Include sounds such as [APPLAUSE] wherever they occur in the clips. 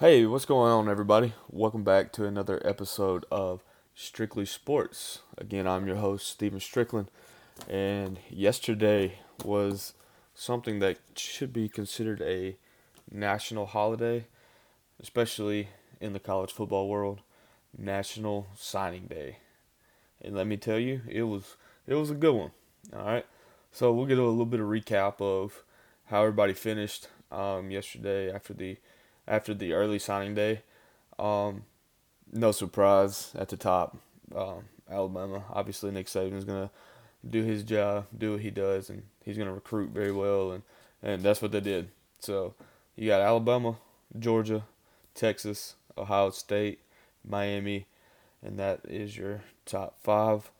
Hey, what's going on, everybody? Welcome back to another episode of Strictly Sports. Again, I'm your host, Stephen Strickland, and yesterday was something that should be considered a national holiday, especially in the college football world National Signing Day. And let me tell you, it was it was a good one. All right, so we'll get a little bit of recap of how everybody finished um, yesterday after the after the early signing day. Um, no surprise at the top. Um, Alabama, obviously Nick Saban is gonna do his job, do what he does, and he's gonna recruit very well, and and that's what they did. So you got Alabama, Georgia, Texas, Ohio State, Miami, and that is your top five.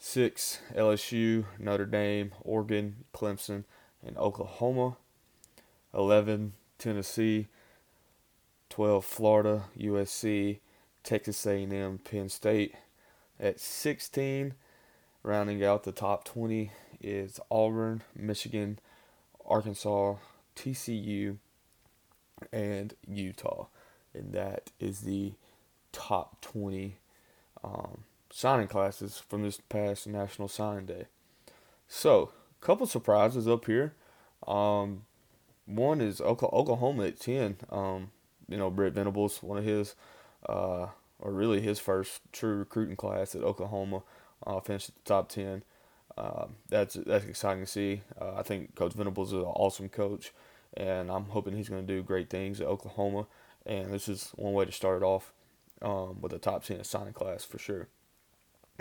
Six LSU, Notre Dame, Oregon, Clemson, and Oklahoma. Eleven Tennessee, 12 Florida, USC, Texas A&M, Penn State. At 16, rounding out the top 20 is Auburn, Michigan, Arkansas, TCU, and Utah. And that is the top 20 um, signing classes from this past National Signing Day. So, a couple surprises up here. Um, one is Oklahoma at 10. Um, you know, Brent Venables, one of his, uh, or really his first true recruiting class at Oklahoma, uh, finished at the top 10. Uh, that's that's exciting to see. Uh, I think Coach Venables is an awesome coach, and I'm hoping he's going to do great things at Oklahoma. And this is one way to start it off um, with a top 10 signing class for sure.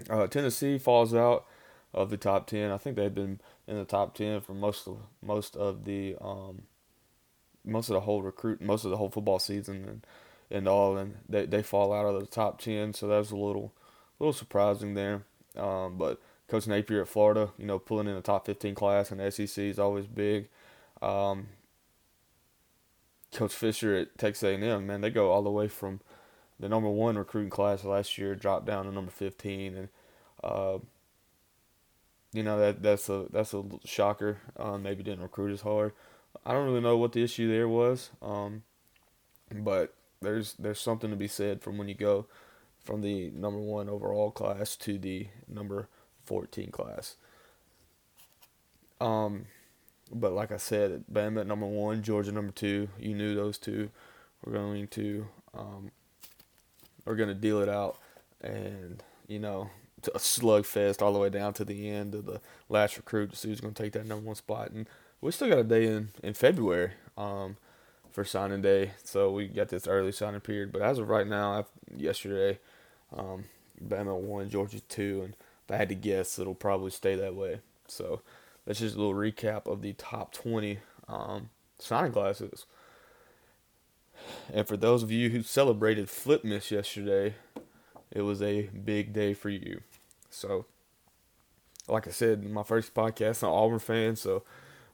Uh, Tennessee falls out of the top 10. I think they've been in the top 10 for most of most of the um, most of the whole recruit, most of the whole football season, and and all, and they they fall out of the top ten. So that was a little little surprising there. Um, but Coach Napier at Florida, you know, pulling in the top 15 class the SEC is always big. Um, Coach Fisher at Texas A&M, man, they go all the way from the number one recruiting class last year, dropped down to number 15, and uh, you know that that's a that's a shocker. Um, maybe didn't recruit as hard. I don't really know what the issue there was, um, but there's there's something to be said from when you go from the number one overall class to the number 14 class. Um, but like I said, Bama at number one, Georgia number two. You knew those two were going to um, are going to deal it out, and you know a slugfest all the way down to the end of the last recruit to see who's going to take that number one spot. And we still got a day in in February um, for signing day, so we got this early signing period. But as of right now, I've, yesterday, um, Bama one, Georgia two, and if I had to guess, it'll probably stay that way. So that's just a little recap of the top twenty um, signing classes. And for those of you who celebrated Flipmas yesterday, it was a big day for you. So, like I said, my first podcast, I'm an Auburn fan, so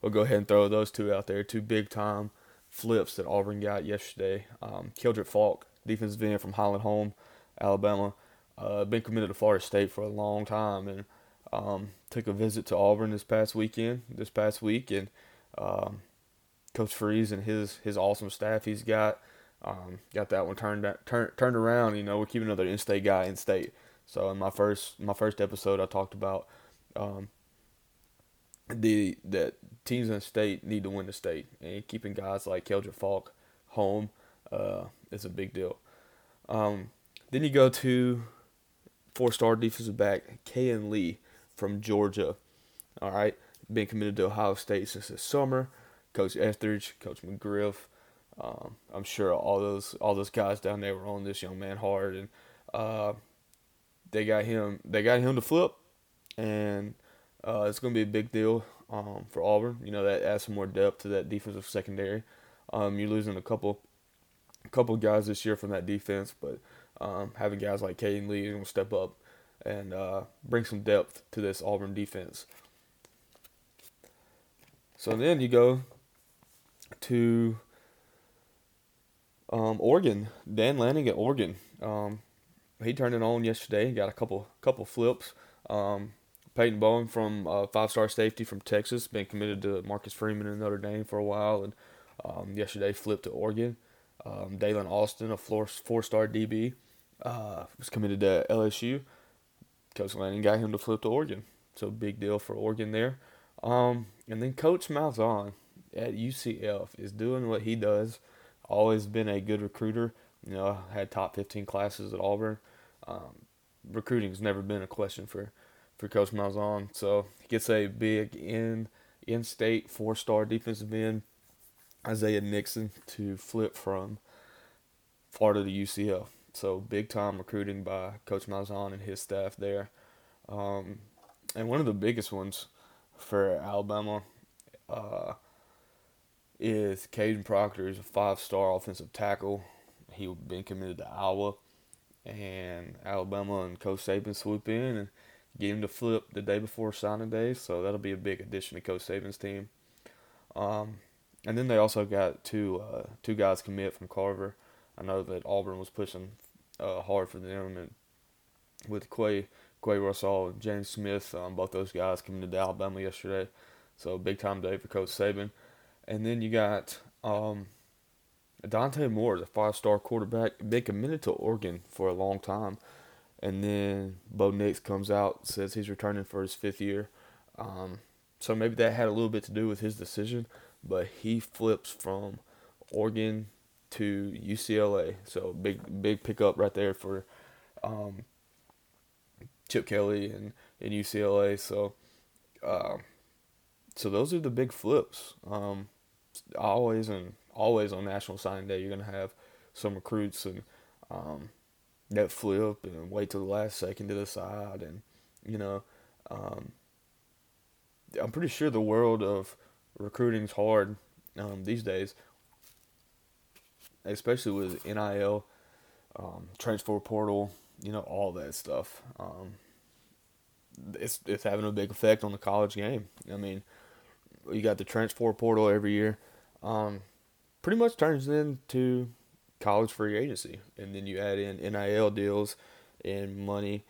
we'll go ahead and throw those two out there. Two big time flips that Auburn got yesterday. Um, Faulk, defensive end from Highland Home, Alabama, uh, been committed to Florida State for a long time, and um, took a visit to Auburn this past weekend, this past week, and um, Coach Freeze and his his awesome staff he's got um, got that one turned turned turned around. You know, we're keeping another in-state guy in state. So in my first my first episode, I talked about um, the that teams in the state need to win the state, and keeping guys like Keldric Faulk home uh, is a big deal. Um, then you go to four-star defensive back Kayin Lee from Georgia. All right, been committed to Ohio State since this summer. Coach Etheridge, Coach McGriff. Um, I'm sure all those all those guys down there were on this young man hard, and uh, they got him they got him to flip, and uh, it's going to be a big deal um, for Auburn. You know that adds some more depth to that defensive secondary. Um, you're losing a couple, a couple guys this year from that defense, but um, having guys like Kayin Lee going to step up and uh, bring some depth to this Auburn defense. So then you go to um, Oregon. Dan Lanning at Oregon. Um, he turned it on yesterday. Got a couple couple flips. Um, Peyton Bowen from uh, five star safety from Texas, been committed to Marcus Freeman and Notre Dame for a while, and um, yesterday flipped to Oregon. Um, Daylen Austin, a four star DB, uh, was committed to LSU. Coach Lanning got him to flip to Oregon. So big deal for Oregon there. Um, and then Coach Malzahn at UCF is doing what he does. Always been a good recruiter. You know, had top 15 classes at Auburn. Um, recruiting's never been a question for, for Coach Malzahn. So he gets a big in in state four star defensive end Isaiah Nixon to flip from Florida to UCF. So big time recruiting by Coach Malzahn and his staff there. Um, and one of the biggest ones for Alabama uh, is Kadyn Proctor. He's a five star offensive tackle. He's been committed to Iowa. And Alabama and Coach Saban swoop in and get him to flip the day before signing day. So that'll be a big addition to Coach Saban's team. Um, and then they also got two uh, two guys commit from Carver. I know that Auburn was pushing uh, hard for them, and with Quay Qua Russaw and James Smith, um, both those guys coming to Alabama yesterday. So big time day for Coach Saban. And then you got um, Dante Moore, the five star quarterback, been committed to Oregon for a long time. And then Bo Nix comes out, says he's returning for his fifth year. Um, so maybe that had a little bit to do with his decision but he flips from Oregon to UCLA. So big big pickup right there for um, Chip Kelly and, and UCLA. So uh, so those are the big flips. Um, always and always on National Signing Day, you're gonna have some recruits and um, that flip and wait till the last second to decide, and you know, um, I'm pretty sure the world of recruiting's hard um, these days, especially with NIL, um, transfer portal, you know, all that stuff. Um, it's it's having a big effect on the college game. I mean, you got the transfer portal every year. Um, pretty much turns into college free agency, and then you add in NIL deals and money,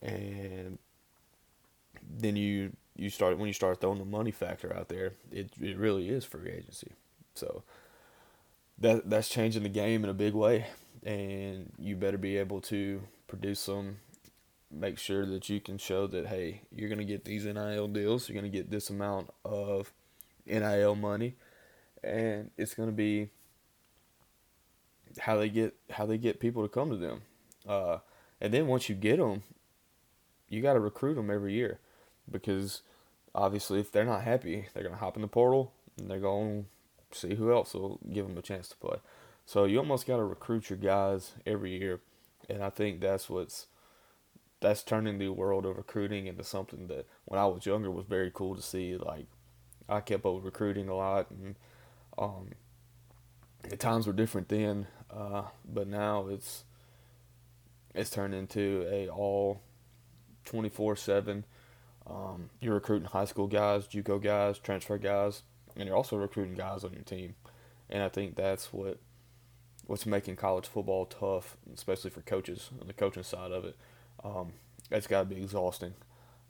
and then you you start when you start throwing the money factor out there, it it really is free agency. So that that's changing the game in a big way, and you better be able to produce some. Make sure that you can show that hey, you're gonna get these NIL deals. You're gonna get this amount of NIL money, and it's gonna be how they get how they get people to come to them. Uh, and then once you get them, you got to recruit them every year because obviously if they're not happy, they're gonna hop in the portal and they're to see who else will give them a chance to play. So you almost got to recruit your guys every year, and I think that's what's that's turning the world of recruiting into something that when I was younger was very cool to see. Like I kept up recruiting a lot, and um, the times were different then, uh, but now it's it's turned into a all twenty four seven um, you're recruiting high school guys, JUCO guys, transfer guys, and you're also recruiting guys on your team. And I think that's what what's making college football tough, especially for coaches on the coaching side of it. Um, it's got to be exhausting.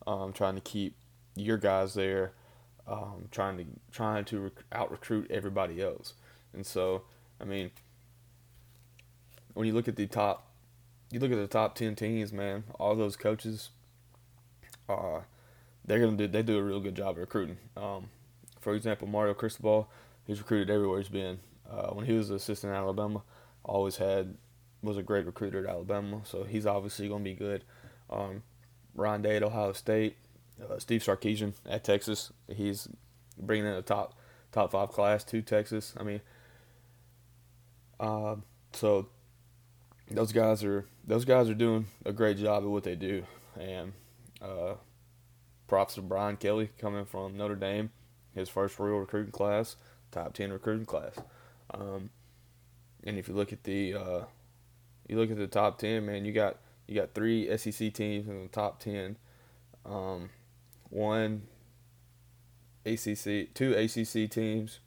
Um, trying to keep your guys there, um, trying to trying to rec- out recruit everybody else. And so, I mean, when you look at the top, you look at the top ten teams, man. All those coaches, uh, they're gonna do they do a real good job of recruiting. Um, for example, Mario Cristobal, he's recruited everywhere he's been. Uh, when he was an assistant at Alabama, always had was a great recruiter at Alabama, so he's obviously gonna be good. Um, Ryan Day at Ohio State, uh, Steve Sarkisian at Texas, he's bringing in a top top five class to Texas. I mean, uh, so those guys are those guys are doing a great job at what they do, and uh, props to Brian Kelly coming from Notre Dame, his first real recruiting class, top ten recruiting class. Um, and if you look at the uh, you look at the top ten, man, you got you got three SEC teams in the top ten, um, one ACC, two ACC teams,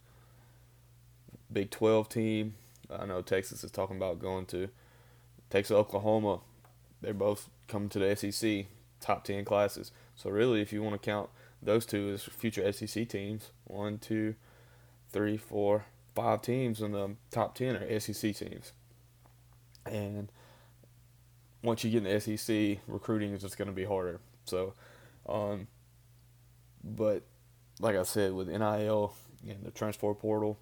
Big Twelve team. I know Texas is talking about going to Texas, Oklahoma. They're both coming to the SEC top ten classes. So really, if you want to count those two as future SEC teams, one, two, three, four, five teams in the top ten are SEC teams, and once you get in the SEC, recruiting is just going to be harder. So, um, but like I said, with NIL and the transfer portal,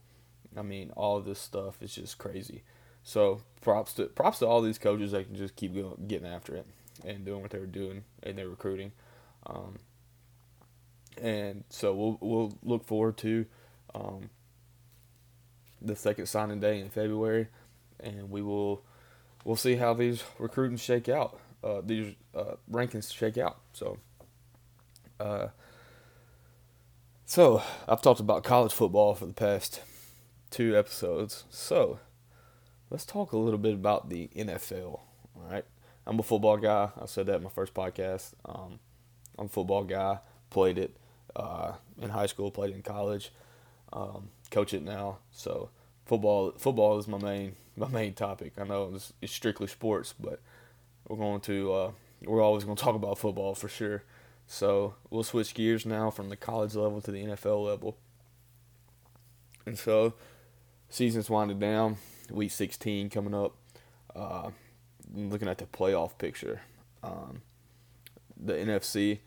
I mean, all this stuff is just crazy. So props to props to all these coaches that can just keep going, getting after it and doing what they were doing in their recruiting. Um, and so we'll we'll look forward to um, the second signing day in February, and we will we'll see how these recruiting shake out. Uh, these uh, rankings shake out. So, uh, so I've talked about college football for the past two episodes. So let's talk a little bit about the NFL. All right, I'm a football guy. I said that in my first podcast. Um, I'm a football guy. Played it uh, in high school. Played it in college. Um, coach it now. So football football is my main my main topic. I know it's, it's strictly sports, but we're going to uh, we're always going to talk about football for sure. So we'll switch gears now from the college level to the NFL level. And so season's winding down. Week 16 coming up. Uh, looking at the playoff picture. Um, the NFC.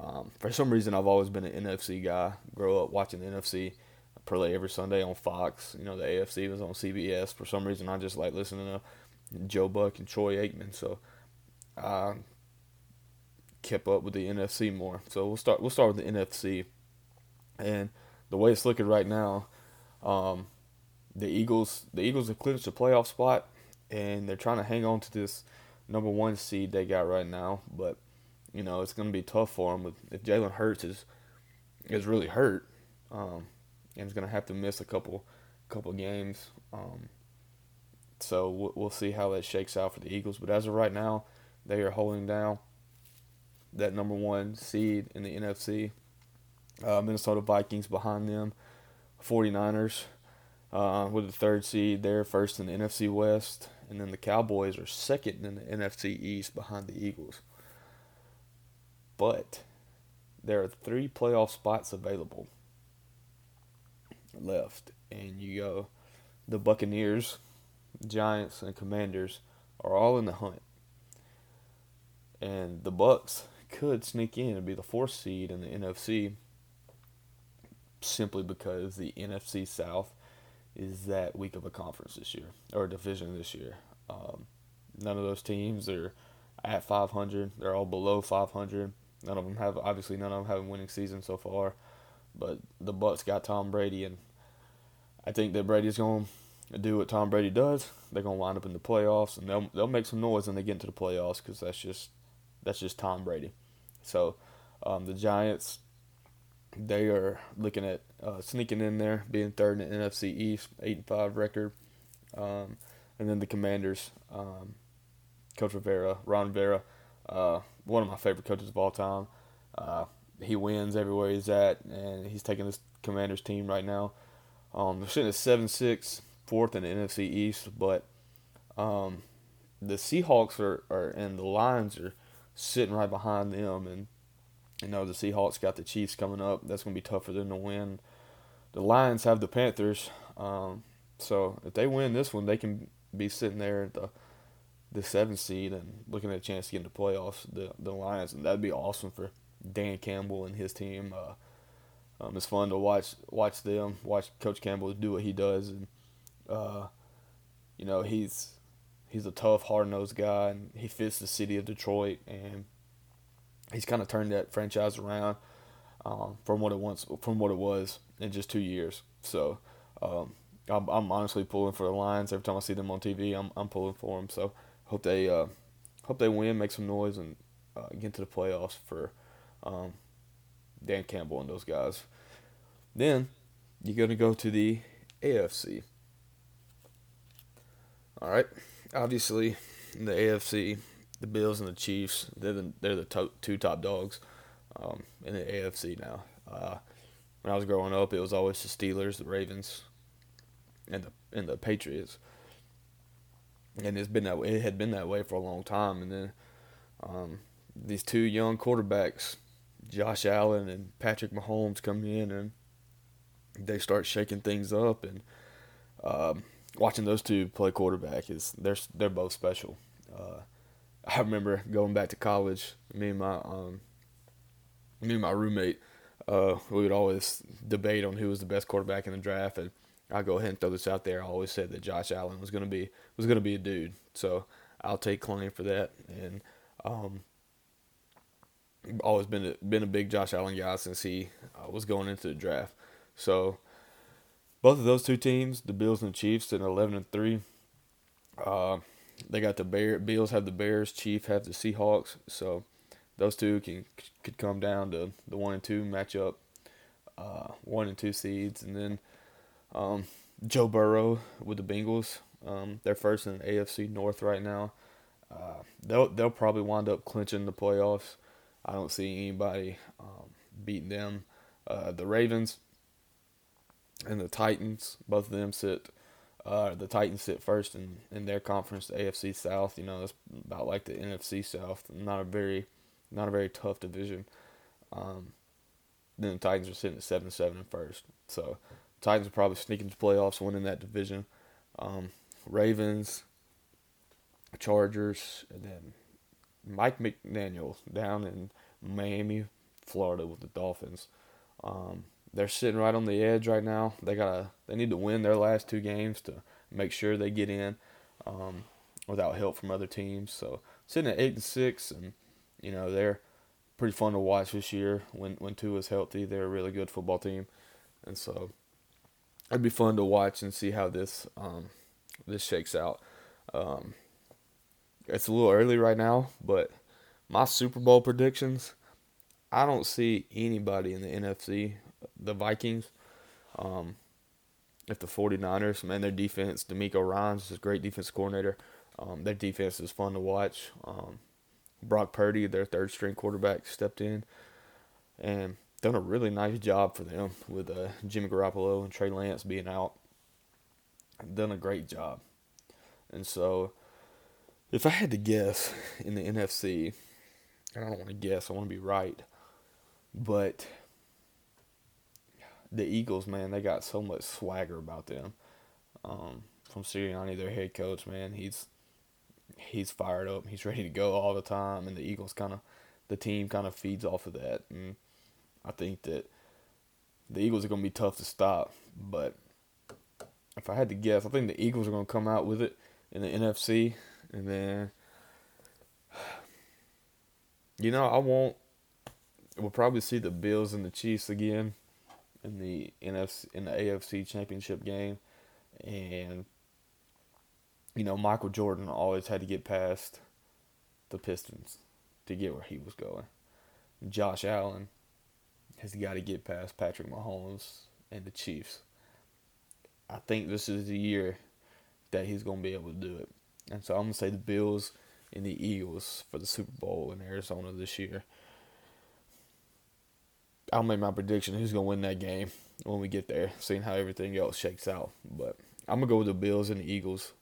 Um, for some reason, I've always been an NFC guy. Grow up watching the NFC play every Sunday on Fox. You know, the AFC was on CBS. For some reason, I just like listening to Joe Buck and Troy Aikman. So I kept up with the NFC more. So we'll start. We'll start with the NFC, and the way it's looking right now, um, the Eagles. The Eagles have clinched a playoff spot, and they're trying to hang on to this number one seed they got right now. But you know, it's going to be tough for them. With if Jalen Hurts is is really hurt. Um, and is going to have to miss a couple couple games. Um, so we'll, we'll see how that shakes out for the Eagles. But as of right now, they are holding down that number one seed in the NFC. Uh, Minnesota Vikings behind them. 49ers uh, with the third seed. They're first in the NFC West. And then the Cowboys are second in the NFC East behind the Eagles. But there are three playoff spots available left, and you go the Buccaneers, Giants, and Commanders are all in the hunt, and the Bucks could sneak in and be the fourth seed in the NFC simply because the NFC South is that weak of a conference this year or division this year. Um, none of those teams are at 500. They're all below 500. None of them have obviously none of them have a winning season so far. But the Bucks got Tom Brady, and I think that Brady's going to do what Tom Brady does. They're going to wind up in the playoffs, and they'll they'll make some noise when they get into the playoffs because that's just that's just Tom Brady. So um, the Giants, they are looking at uh, sneaking in there, being third in the NFC East, eight and five record, um, and then the Commanders, um, Coach Rivera, Ron Rivera, uh, one of my favorite coaches of all time. Uh, he wins everywhere he's at, and he's taking this Commanders team right now. Um, they're sitting at seven six, fourth in the NFC East, but um, the Seahawks are, are and the Lions are sitting right behind them, and you know the Seahawks got the Chiefs coming up. That's gonna be tough for them to win. The Lions have the Panthers, um, so if they win this one, they can be sitting there at the the seventh seed and looking at a chance to get into playoffs. The the Lions, and that'd be awesome for Dan Campbell and his team. Uh, um, it's fun to watch watch them, watch Coach Campbell do what he does, and uh, you know he's he's a tough, hard nosed guy, and he fits the city of Detroit, and he's kind of turned that franchise around um, from what it once from what it was in just two years. So um, I'm, I'm honestly pulling for the Lions every time I see them on TV. I'm I'm pulling for them. So hope they uh, hope they win, make some noise, and uh, get into the playoffs for um, Dan Campbell and those guys. Then you're to go to the AFC. All right. Obviously, the AFC, the Bills and the Chiefs, they're the, they're the to- two top dogs um, in the AFC now. Uh, when I was growing up, it was always the Steelers, the Ravens, and the and the Patriots. And it's been that way. It had been that way for a long time. And then um, these two young quarterbacks, Josh Allen and Patrick Mahomes, come in and they start shaking things up, and um, watching those two play quarterback is they're they're both special. Uh, I remember going back to college. Me and my um, me and my roommate, uh, we would always debate on who was the best quarterback in the draft, and I'll go ahead and throw this out there. I always said that Josh Allen was gonna be was gonna be a dude, so I'll take claim for that. And um, always been a, been a big Josh Allen guy since he uh, was going into the draft. So both of those two teams, the Bills and the Chiefs, at eleven and three. Uh, they got the Bear. Bills have the Bears. Chief have the Seahawks. So those two can could come down to the one and two matchup, uh, one and two seeds, and then um, Joe Burrow with the Bengals. Um, they're first in the AFC North right now. Uh, they'll they'll probably wind up clinching the playoffs. I don't see anybody um, beating them. Uh, the Ravens and the Titans, both of them sit. Uh, the Titans sit first in, in their conference, the AFC South. You know, that's about like the NFC South. Not a very, not a very tough division. Um, then the Titans are sitting at seven seven and first. So Titans are probably sneaking to playoffs, winning that division. Um, Ravens, Chargers, and then Mike McDaniel down in Miami, Florida with the Dolphins. Um, they're sitting right on the edge right now. They gotta they need to win their last two games to make sure they get in um, without help from other teams. So sitting at eight and six, and you know they're pretty fun to watch this year. When when two is healthy, they're a really good football team, and so it'd be fun to watch and see how this um, this shakes out. Um, it's a little early right now, but my Super Bowl predictions. I don't see anybody in the NFC the Vikings. Um, if the 49ers, man, their defense, DeMeco Ryans is a great defense coordinator. Um, their defense is fun to watch. Um, Brock Purdy, their third string quarterback, stepped in and done a really nice job for them with uh, Jimmy Garoppolo and Trey Lance being out. Done a great job. And so, if I had to guess in the NFC, I don't want to guess, I want to be right, but the Eagles, man, they got so much swagger about them. Um, from Sirianni, their head coach, man, he's he's fired up. He's [LAUGHS] ready to go all the time, and the Eagles kind of the team kind of feeds off of that. And I think that the Eagles are going to be tough to stop. But if I had to guess, I think the Eagles are going to come out with it in the NFC, and then [SIGHS] you know I won't. We'll probably see the Bills and the Chiefs again in the NFC in the AFC Championship game, and you know Michael Jordan always had to get past the Pistons to get where he was going. Josh Allen has got to get past Patrick Mahomes and the Chiefs. I think this is the year that he's going to be able to do it. And so I'm going to say the Bills and the Eagles for the Super Bowl in Arizona this year. I'll make my prediction who's gonna win that game when we get there, seeing how everything else shakes out. But I'm gonna go with the Bills and the Eagles.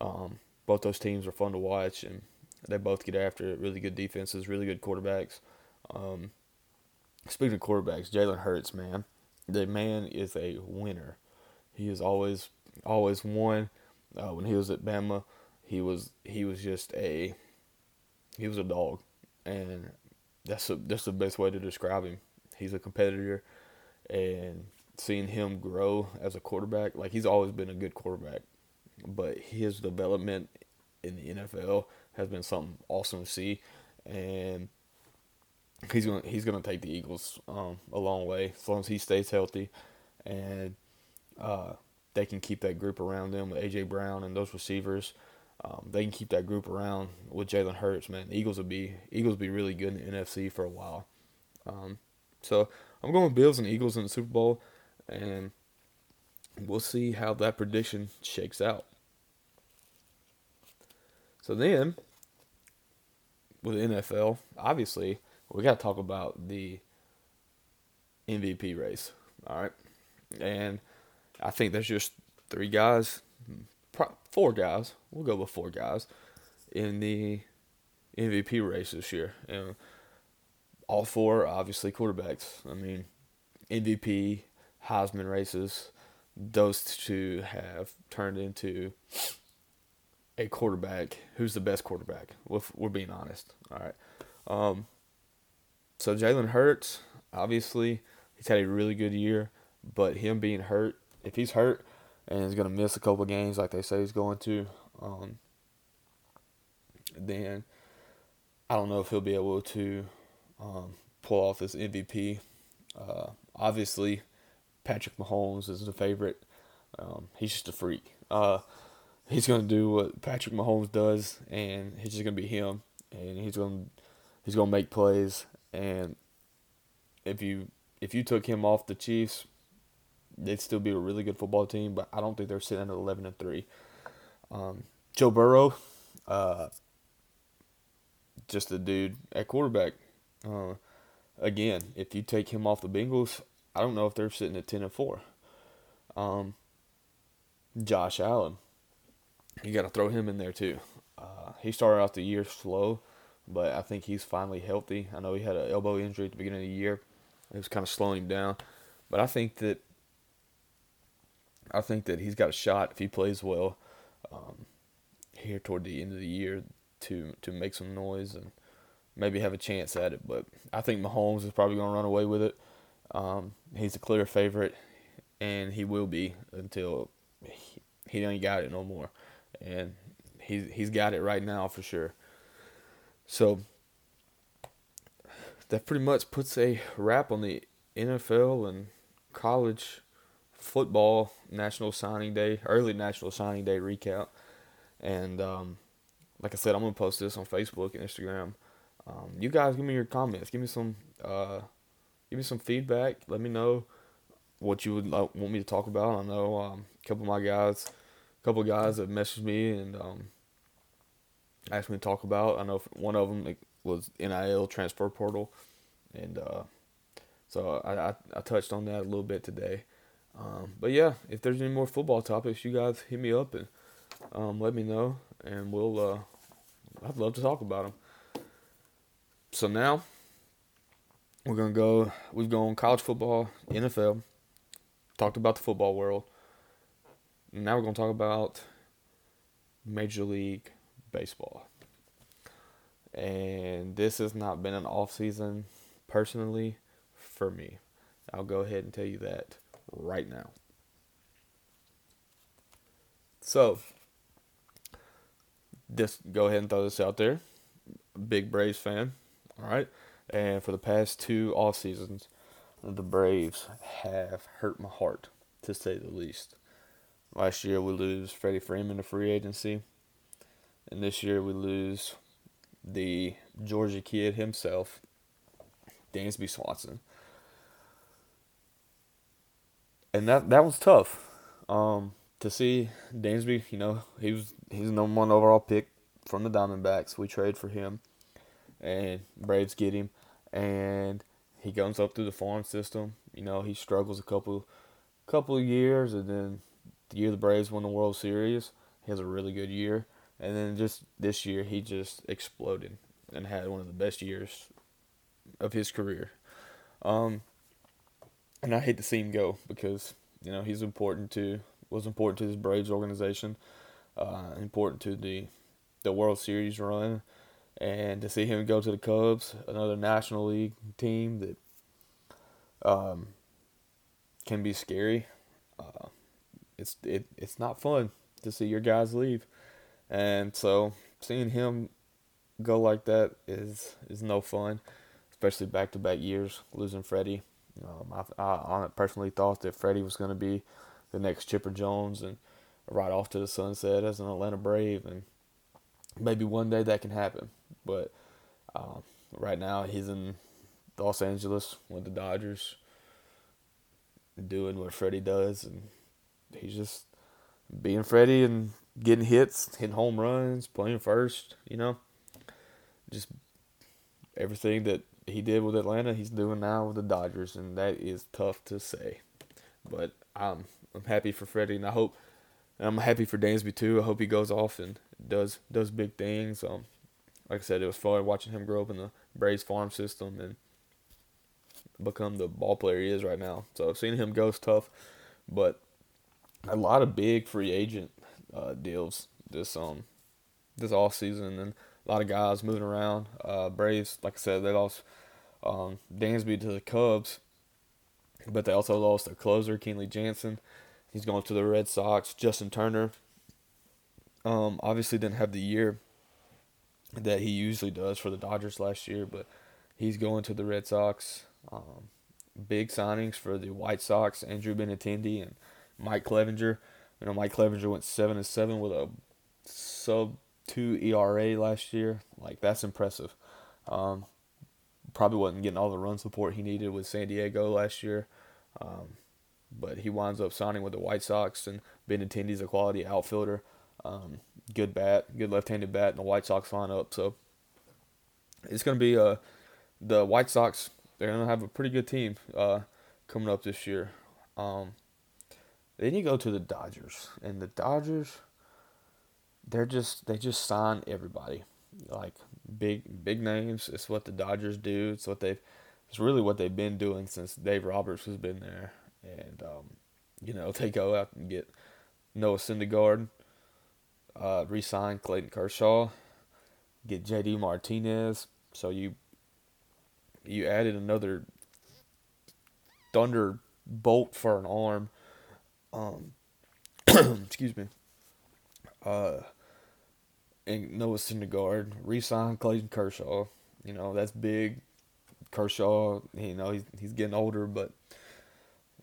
Um, both those teams are fun to watch, and they both get after it. Really good defenses, really good quarterbacks. Um, speaking of quarterbacks, Jalen Hurts, man, the man is a winner. He is always always won. Uh, when he was at Bama, he was he was just a he was a dog, and that's a, that's the best way to describe him. He's a competitor, and seeing him grow as a quarterback, like he's always been a good quarterback, but his development in the NFL has been something awesome to see, and he's gonna he's gonna take the Eagles um, a long way as long as he stays healthy, and uh, they can keep that group around them with AJ Brown and those receivers. Um, they can keep that group around with Jalen Hurts, man. The Eagles will be Eagles will be really good in the NFC for a while. Um, so I'm going Bills and Eagles in the Super Bowl, and we'll see how that prediction shakes out. So then, with the NFL, obviously, we got to talk about the MVP race. All right. And I think there's just three guys, four guys, we'll go with four guys in the MVP race this year. And all four obviously quarterbacks. I mean, MVP, Heisman races, those two have turned into a quarterback who's the best quarterback. We're being honest. All right. Um, so Jalen Hurts, obviously, he's had a really good year, but him being hurt, if he's hurt and he's going to miss a couple games like they say he's going to, um, then I don't know if he'll be able to um, pull off this MVP. Uh, obviously, Patrick Mahomes is the favorite. Um, he's just a freak. Uh, he's gonna do what Patrick Mahomes does, and he's just gonna be him, and he's gonna he's gonna make plays. And if you if you took him off the Chiefs, they'd still be a really good football team. But I don't think they're sitting at eleven and three. Um, Joe Burrow, uh, just a dude at quarterback. Uh, again, if you take him off the Bengals, I don't know if they're sitting at ten and four. Um, Josh Allen, you got to throw him in there too. Uh, he started out the year slow, but I think he's finally healthy. I know he had an elbow injury at the beginning of the year; it was kind of slowing him down. But I think that I think that he's got a shot if he plays well um, here toward the end of the year to to make some noise and maybe have a chance at it. But I think Mahomes is probably going to run away with it. Um, he's a clear favorite, and he will be until he, he ain't got it no more. And he's he's got it right now for sure. So that pretty much puts a wrap on the NFL and college football National Signing Day, early National Signing Day recap. And um, like I said, I'm gonna post this on Facebook and Instagram. Um, you guys give me your comments. Give me some uh, give me some feedback. Let me know what you would want me to talk about. I know um, a couple of my guys, a couple of guys have messaged me and um, asked me to talk about. I know one of them was NIL transfer portal, and uh, so I, I, I touched on that a little bit today. Um, but yeah, if there's any more football topics, you guys hit me up and um, let me know, and we'll. Uh, I'd love to talk about them. So now we're gonna go. We've gone college football, NFL, talked about the football world. Now we're gonna talk about Major League Baseball. And this has not been an off season personally for me. I'll go ahead and tell you that right now. So, just go ahead and throw this out there. Big Braves fan, all right. And for the past two off seasons, the Braves have hurt my heart, to say the least. Last year we lose Freddie Freeman to free agency, and this year we lose the Georgia kid himself, Dansby Swanson. And that that was tough. Um, to see Dansby, you know, he was he's the number one overall pick from the Diamondbacks. We trade for him, and Braves get him, and he comes up through the farm system. You know, he struggles a couple couple of years, and then the year the Braves won the World Series, he has a really good year, and then just this year he just exploded and had one of the best years of his career. Um, and I hate to see him go because you know he's important to was important to this Braves organization, uh, important to the the World Series run, and to see him go to the Cubs, another National League team that um, can be scary. Uh, it's it it's not fun to see your guys leave, and so seeing him go like that is is no fun, especially back to back years losing Freddie. Um, I, I personally thought that Freddie was going to be the next Chipper Jones and right off to the sunset as an Atlanta Brave, and maybe one day that can happen. But um, right now he's in Los Angeles with the Dodgers, doing what Freddie does, and he's just being Freddie and getting hits, hitting home runs, playing first. You know, just everything that he did with Atlanta, he's doing now with the Dodgers, and that is tough to say. But I'm I'm happy for Freddie, and I hope and I'm happy for Dansby too. I hope he goes off and does does big things. Um, like I said, it was fun watching him grow up in the Braves farm system and become the ball player he is right now. So seeing him go is tough, but a lot of big free agent uh, deals this um this off season and a lot of guys moving around. Uh, Braves, like I said, they lost um, Dansby to the Cubs, but they also lost their closer Kenley Jansen. He's going to the Red Sox. Justin Turner, um, obviously didn't have the year that he usually does for the Dodgers last year, but he's going to the Red Sox. Um, big signings for the White Sox: Andrew Benintendi and Mike Clevinger. You know, Mike Clevinger went seven and seven with a sub two ERA last year. Like that's impressive. Um, probably wasn't getting all the run support he needed with San Diego last year. Um, but he winds up signing with the White Sox, and Benintendi's a quality outfielder. Um, good bat, good left-handed bat in the White Sox lineup. So it's going to be uh, the White Sox. They're going to have a pretty good team uh, coming up this year. Um, then you go to the Dodgers, and the Dodgers, they're just they just sign everybody, like big big names. It's what the Dodgers do. It's what they've. It's really what they've been doing since Dave Roberts has been there, and um, you know [LAUGHS] they go out and get Noah Syndergaard, uh, re-sign Clayton Kershaw, get J.D. Martinez. So you you added another thunderbolt for an arm um, [CLEARS THROAT] excuse me. Uh, and Noah Syndergaard re-signed Clayton Kershaw. You know that's big. Kershaw, you know he's he's getting older, but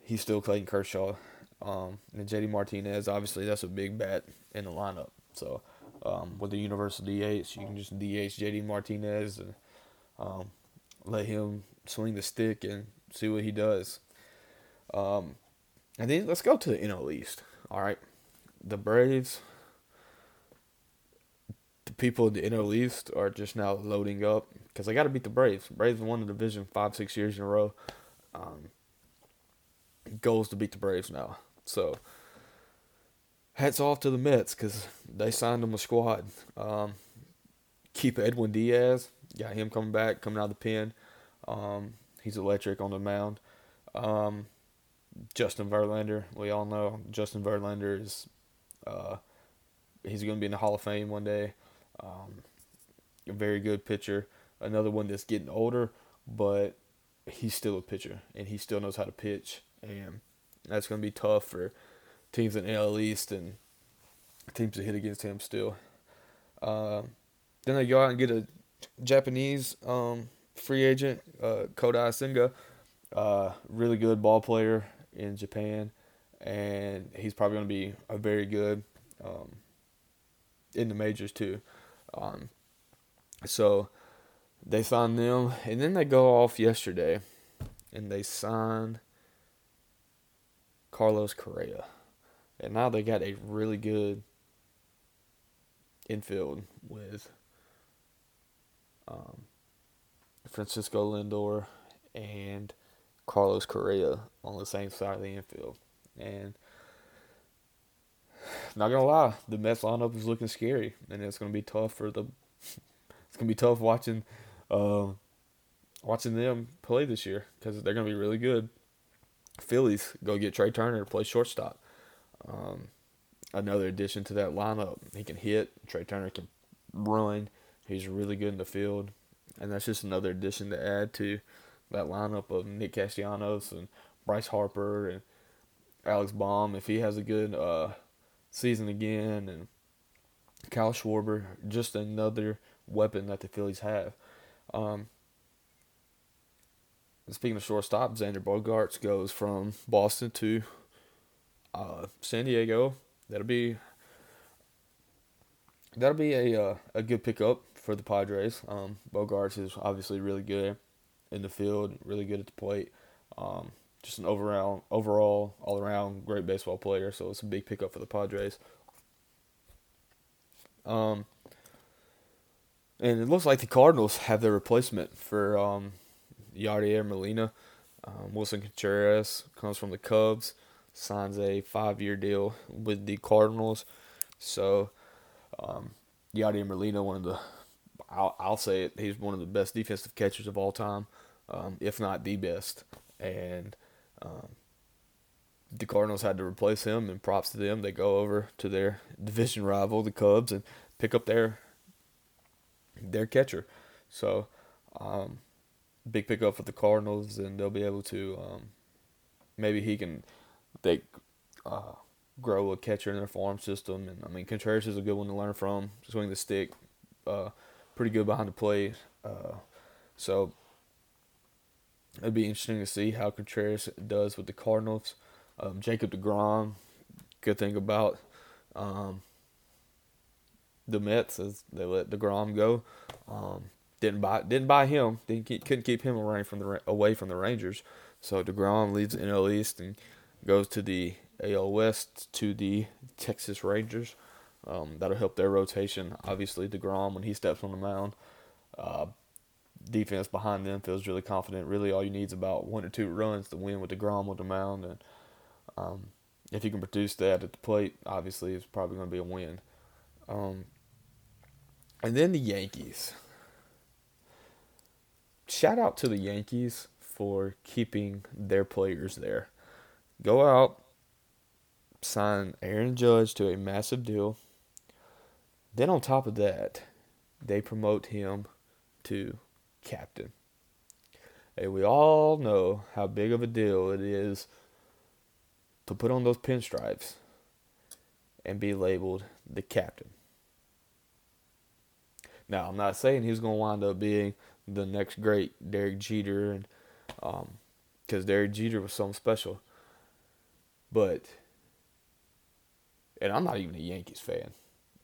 he's still Clayton Kershaw. Um, and JD Martinez, obviously that's a big bat in the lineup. So um, with the universal DH, you can just DH JD Martinez and um, let him swing the stick and see what he does. Um, and then let's go to the NL East. All right, the Braves. The people in the NL East are just now loading up because they got to beat the Braves. Braves won the division five, six years in a row. Um, goals to beat the Braves now. So hats off to the Mets because they signed them a squad. Um, keep Edwin Diaz. Got him coming back, coming out of the pen. Um, he's electric on the mound. Um, Justin Verlander. We all know Justin Verlander is uh, he's going to be in the Hall of Fame one day. Um, a very good pitcher. Another one that's getting older, but he's still a pitcher and he still knows how to pitch. And that's going to be tough for teams in AL East and teams to hit against him still. Um, then they go out and get a Japanese um, free agent, uh, Kodai Senga. Uh, really good ball player in Japan, and he's probably going to be a very good um, in the majors too. Um, so they signed them, and then they go off yesterday, and they signed Carlos Correa, and now they got a really good infield with um, Francisco Lindor and Carlos Correa on the same side of the infield. And not gonna lie, the Mets lineup is looking scary, and it's gonna be tough for the. It's gonna be tough watching, uh, watching them play this year because they're gonna be really good. Phillies go get Trea Turner to play shortstop. Um, another addition to that lineup. He can hit. Trea Turner can run. He's really good in the field, and that's just another addition to add to that lineup of Nick Castellanos and Bryce Harper and Alex Bohm if he has a good uh, season again and Kyle Schwarber, just another weapon that the Phillies have. Um, speaking of shortstop, Xander Bogaerts goes from Boston to uh, San Diego. That'll be that'll be a uh, a good pickup for the Padres. Um, Bogaerts is obviously really good in the field, really good at the plate. Um, just an overall, overall, all around great baseball player. So it's a big pickup for the Padres. Um, and it looks like the Cardinals have their replacement for um, Yadier Molina. Um, Willson Contreras comes from the Cubs, signs a five-year deal with the Cardinals. So um, Yadier Molina, one of the I'll, I'll say it. He's one of the best defensive catchers of all time, um, if not the best. And um, the Cardinals had to replace him, and props to them. They go over to their division rival, the Cubs, and pick up their their catcher. So, um, big pickup for the Cardinals, and they'll be able to um, maybe he can they uh, grow a catcher in their farm system. And I mean, Contreras is a good one to learn from. Swing the stick, uh, pretty good behind the plate. Uh, so it'd be interesting to see how Contreras does with the Cardinals. Um, Jacob DeGrom, good thing about um, the Mets is they let DeGrom go. Um, didn't buy didn't buy him. Didn't keep, couldn't keep him away from the away from the Rangers. So Degrom leaves the NL East and goes to the AL West to the Texas Rangers. Um, that'll help their rotation. Obviously, Degrom when he steps on the mound, uh, defense behind them feels really confident. Really, all you need is about one or two runs to win with Degrom on the mound, and um, if you can produce that at the plate, obviously it's probably going to be a win. Um, and then the Yankees. Shout out to the Yankees for keeping their players there. Go out, sign Aaron Judge to a massive deal. Then on top of that, they promote him to captain. And we all know how big of a deal it is to put on those pinstripes and be labeled the captain. Now, I'm not saying he's going to wind up being the next great Derek Jeter, and because um, Derek Jeter was something special. But, and I'm not even a Yankees fan.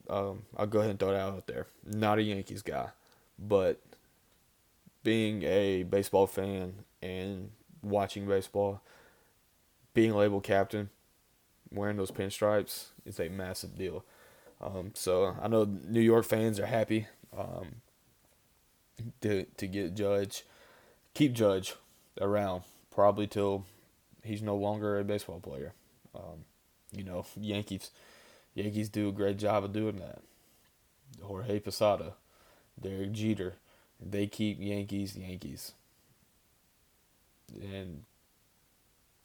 Um, I'll go ahead and throw that out there. Not a Yankees guy, but being a baseball fan and watching baseball, being labeled captain, wearing those pinstripes is a massive deal. Um, so I know New York fans are happy um, to to get Judge, keep Judge around probably till he's no longer a baseball player. Um, you know, [LAUGHS] Yankees Yankees do a great job of doing that. Jorge Posada, Derek Jeter, they keep Yankees Yankees. And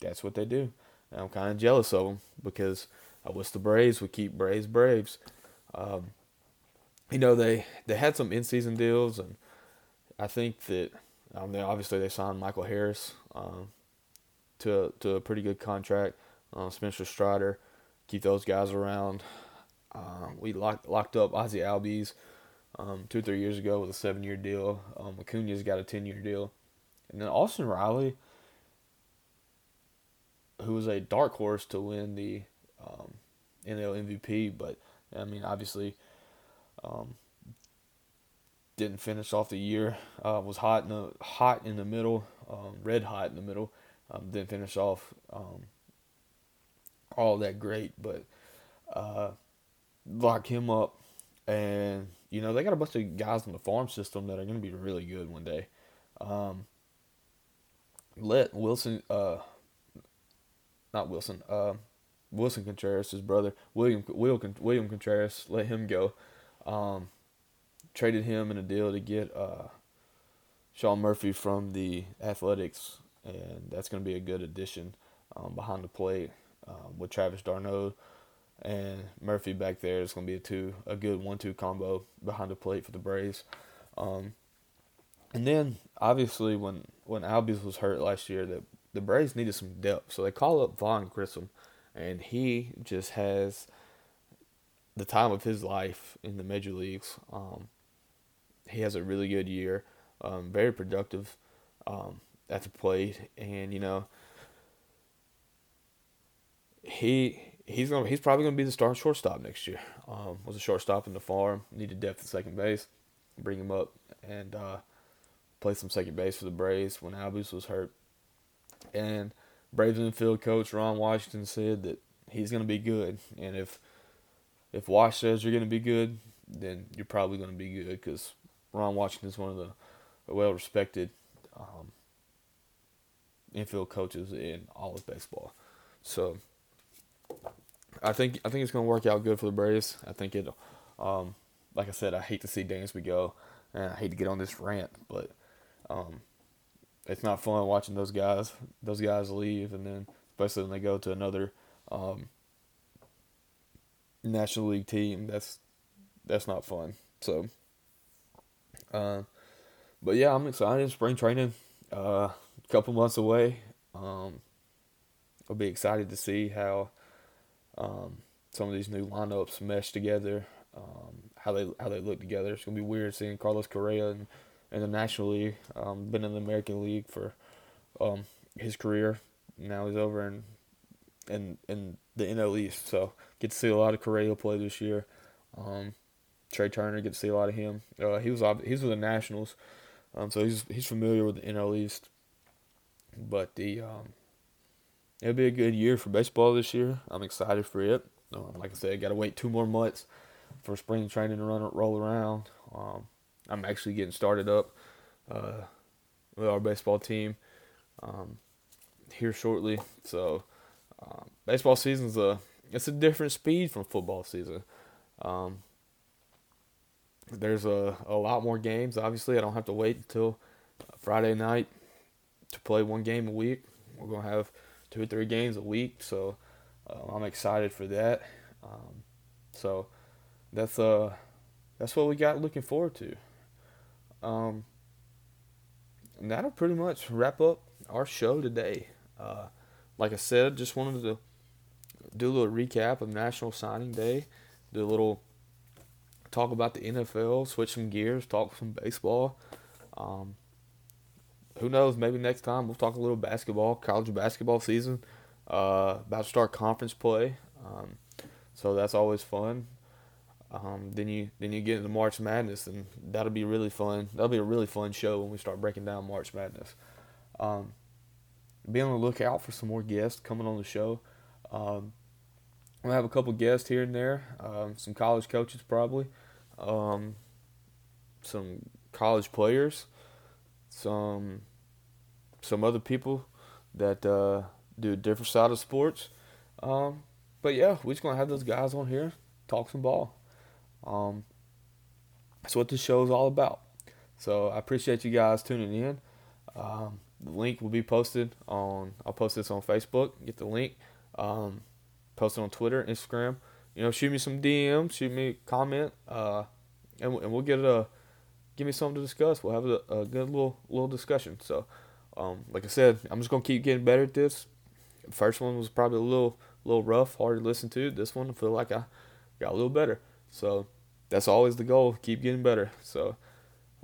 that's what they do. And I'm kind of jealous of them because I wish the Braves would keep Braves Braves. Um, you know they they had some in season deals, and I think that um, they obviously they signed Michael Harris um, to a, to a pretty good contract. Uh, Spencer Strider, keep those guys around. Uh, we locked locked up Ozzie Albies um, two or three years ago with a seven year deal. Um, Acuna's got a ten year deal, and then Austin Riley, who was a dark horse to win the um, NL MVP, but I mean obviously um, didn't finish off the year. Uh, was hot in the hot in the middle, um, red hot in the middle. Um, didn't finish off um, all that great, but uh, lock him up, and you know they got a bunch of guys in the farm system that are going to be really good one day. Um, let Wilson, uh, not Wilson, uh, Willson Contreras, his brother William William Contreras, let him go. Um, traded him in a deal to get uh, Sean Murphy from the Athletics, and that's going to be a good addition um, behind the plate um, with Travis d'Arnaud and Murphy back there. It's going to be a two, a good one-two combo behind the plate for the Braves. Um, and then obviously when when Albies was hurt last year, the the Braves needed some depth, so they call up Vaughn Grissom, and he just has the time of his life in the major leagues. Um, he has a really good year, um, very productive um, at the plate, and you know he he's gonna he's probably gonna be the starting shortstop next year. Um, was a shortstop in the farm, needed depth at second base, bring him up and uh, play some second base for the Braves when Albies was hurt, and Braves infield coach Ron Washington said that he's gonna be good, and if if Wash says you're to be good, then you're probably to be good because Ron Washington is one of the well respected um, infield coaches in all of baseball. So I think I think it's going to work out good for the Braves. I think it. Um, like I said, I hate to see Dansby go, and I hate to get on this rant, but um, it's not fun watching those guys those guys leave, and then especially when they go to another um, National League team. That's that's not fun. So, uh, but yeah, I'm excited. Spring training, uh, a couple months away. Um, I'll be excited to see how um, some of these new lineups mesh together. Um, how they how they look together. It's gonna be weird seeing Carlos Correa in, in the National League. Um, been in the American League for um, his career. Now he's over in in in the NL East. So get to see a lot of Correa play this year. Um, Trea Turner get to see a lot of him. Uh, he was he's with the Nationals, um, so he's he's familiar with the NL East. But the um, it'll be a good year for baseball this year. I'm excited for it. Um, like I said, got to wait two more months for spring training to run roll around. Um, I'm actually getting started up uh, with our baseball team um, here shortly. So um, baseball season's a it's a different speed from football season. Um, there's a, a lot more games. Obviously, I don't have to wait until Friday night to play one game a week. We're gonna have two or three games a week, so uh, I'm excited for that. Um, so that's uh that's what we got looking forward to. Um, and that'll pretty much wrap up our show today. Uh, like I said, just wanted to do a little recap of National Signing Day, do a little talk about the NFL, switch some gears, talk some baseball. Um, who knows? Maybe next time we'll talk a little basketball, college basketball season. Uh, about to start conference play, um, so that's always fun. Um, then you then you get into March Madness, and that'll be really fun. That'll be a really fun show when we start breaking down March Madness. Um, be on the lookout for some more guests coming on the show. Um, we'll have a couple guests here and there, um, some college coaches probably, um, some college players, some some other people that uh, do a different side of sports. Um, but yeah, we're just gonna have those guys on here talk some ball. Um, that's what this show is all about. So I appreciate you guys tuning in. Um, the link will be posted on. I'll post this on Facebook. Get the link. Um, post it on Twitter, Instagram. You know, shoot me some DMs, shoot me a comment, uh, and, and we'll get a give me something to discuss. We'll have a, a good little little discussion. So, um, like I said, I'm just gonna keep getting better at this. First one was probably a little little rough, hard to listen to. This one I feel like I got a little better. So that's always the goal. Keep getting better. So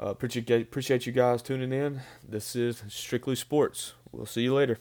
uh, appreciate appreciate you guys tuning in. This is strictly sports. We'll see you later.